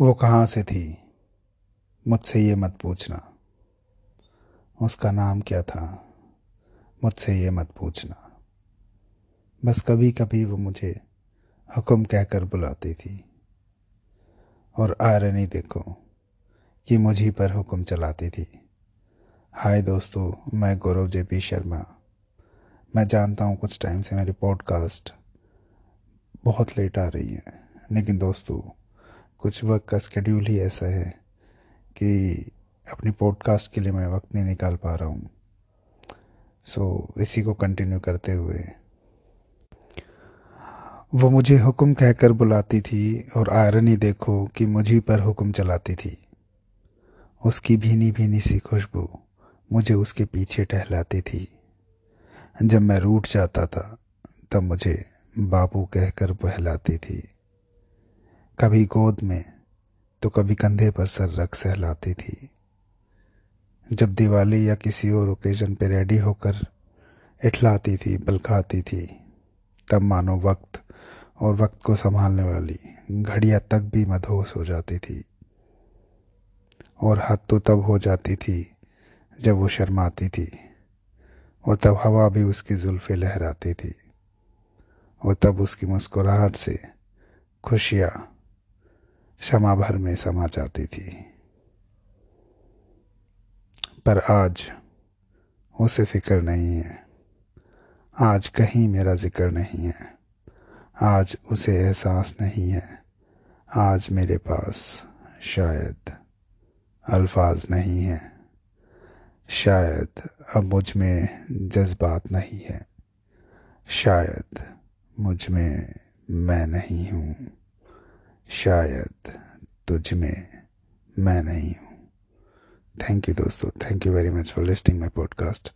वो कहाँ से थी? मुझसे ये मत पूछना। उसका नाम क्या था? मुझसे ये मत पूछना। बस कभी कभी वो मुझे हुक्म कहकर बुलाती थी। और आयरनी देखो कि मुझी पर हुक्म चलाती थी। हाय दोस्तों, मैं गौरव जे पी शर्मा। मैं जानता हूँ कुछ टाइम से मेरी पॉडकास्ट बहुत लेट आ रही है, लेकिन दोस्तों कुछ वक्त का स्केड्यूल ही ऐसा है कि अपनी पॉडकास्ट के लिए मैं वक्त नहीं निकाल पा रहा हूँ। सो इसी को कंटिन्यू करते हुए। वो मुझे हुक्म कहकर बुलाती थी और आयरन ही देखो कि मुझी पर हुक्म चलाती थी। उसकी भीनी भीनी सी खुशबू मुझे उसके पीछे टहलाती थी। जब मैं रूठ जाता था, तब मुझे बाबू कहकर बहलाती थी। कभी गोद में तो कभी कंधे पर सर रख सहलाती थी। जब दिवाली या किसी और ओकेजन पे रेडी होकर इठलाती थी बलखाती थी, तब मानो वक्त और वक्त को संभालने वाली घड़िया तक भी मदहोश हो जाती थी। और हद तो तब हो जाती थी जब वो शर्माती थी और तब हवा भी उसकी जुल्फ़े लहराती थी और तब उसकी मुस्कुराहट से खुशियाँ क्षमा भर में समा जाती थी। पर आज उसे फ़िक्र नहीं है। आज कहीं मेरा ज़िक्र नहीं है। आज उसे एहसास नहीं है। आज मेरे पास शायद अल्फाज नहीं है। शायद अब मुझमें जज्बात नहीं है। शायद मुझमें मैं नहीं हूँ। शायद तुझ में मैं नहीं हूँ। थैंक यू दोस्तों. Thank you very much for listening my podcast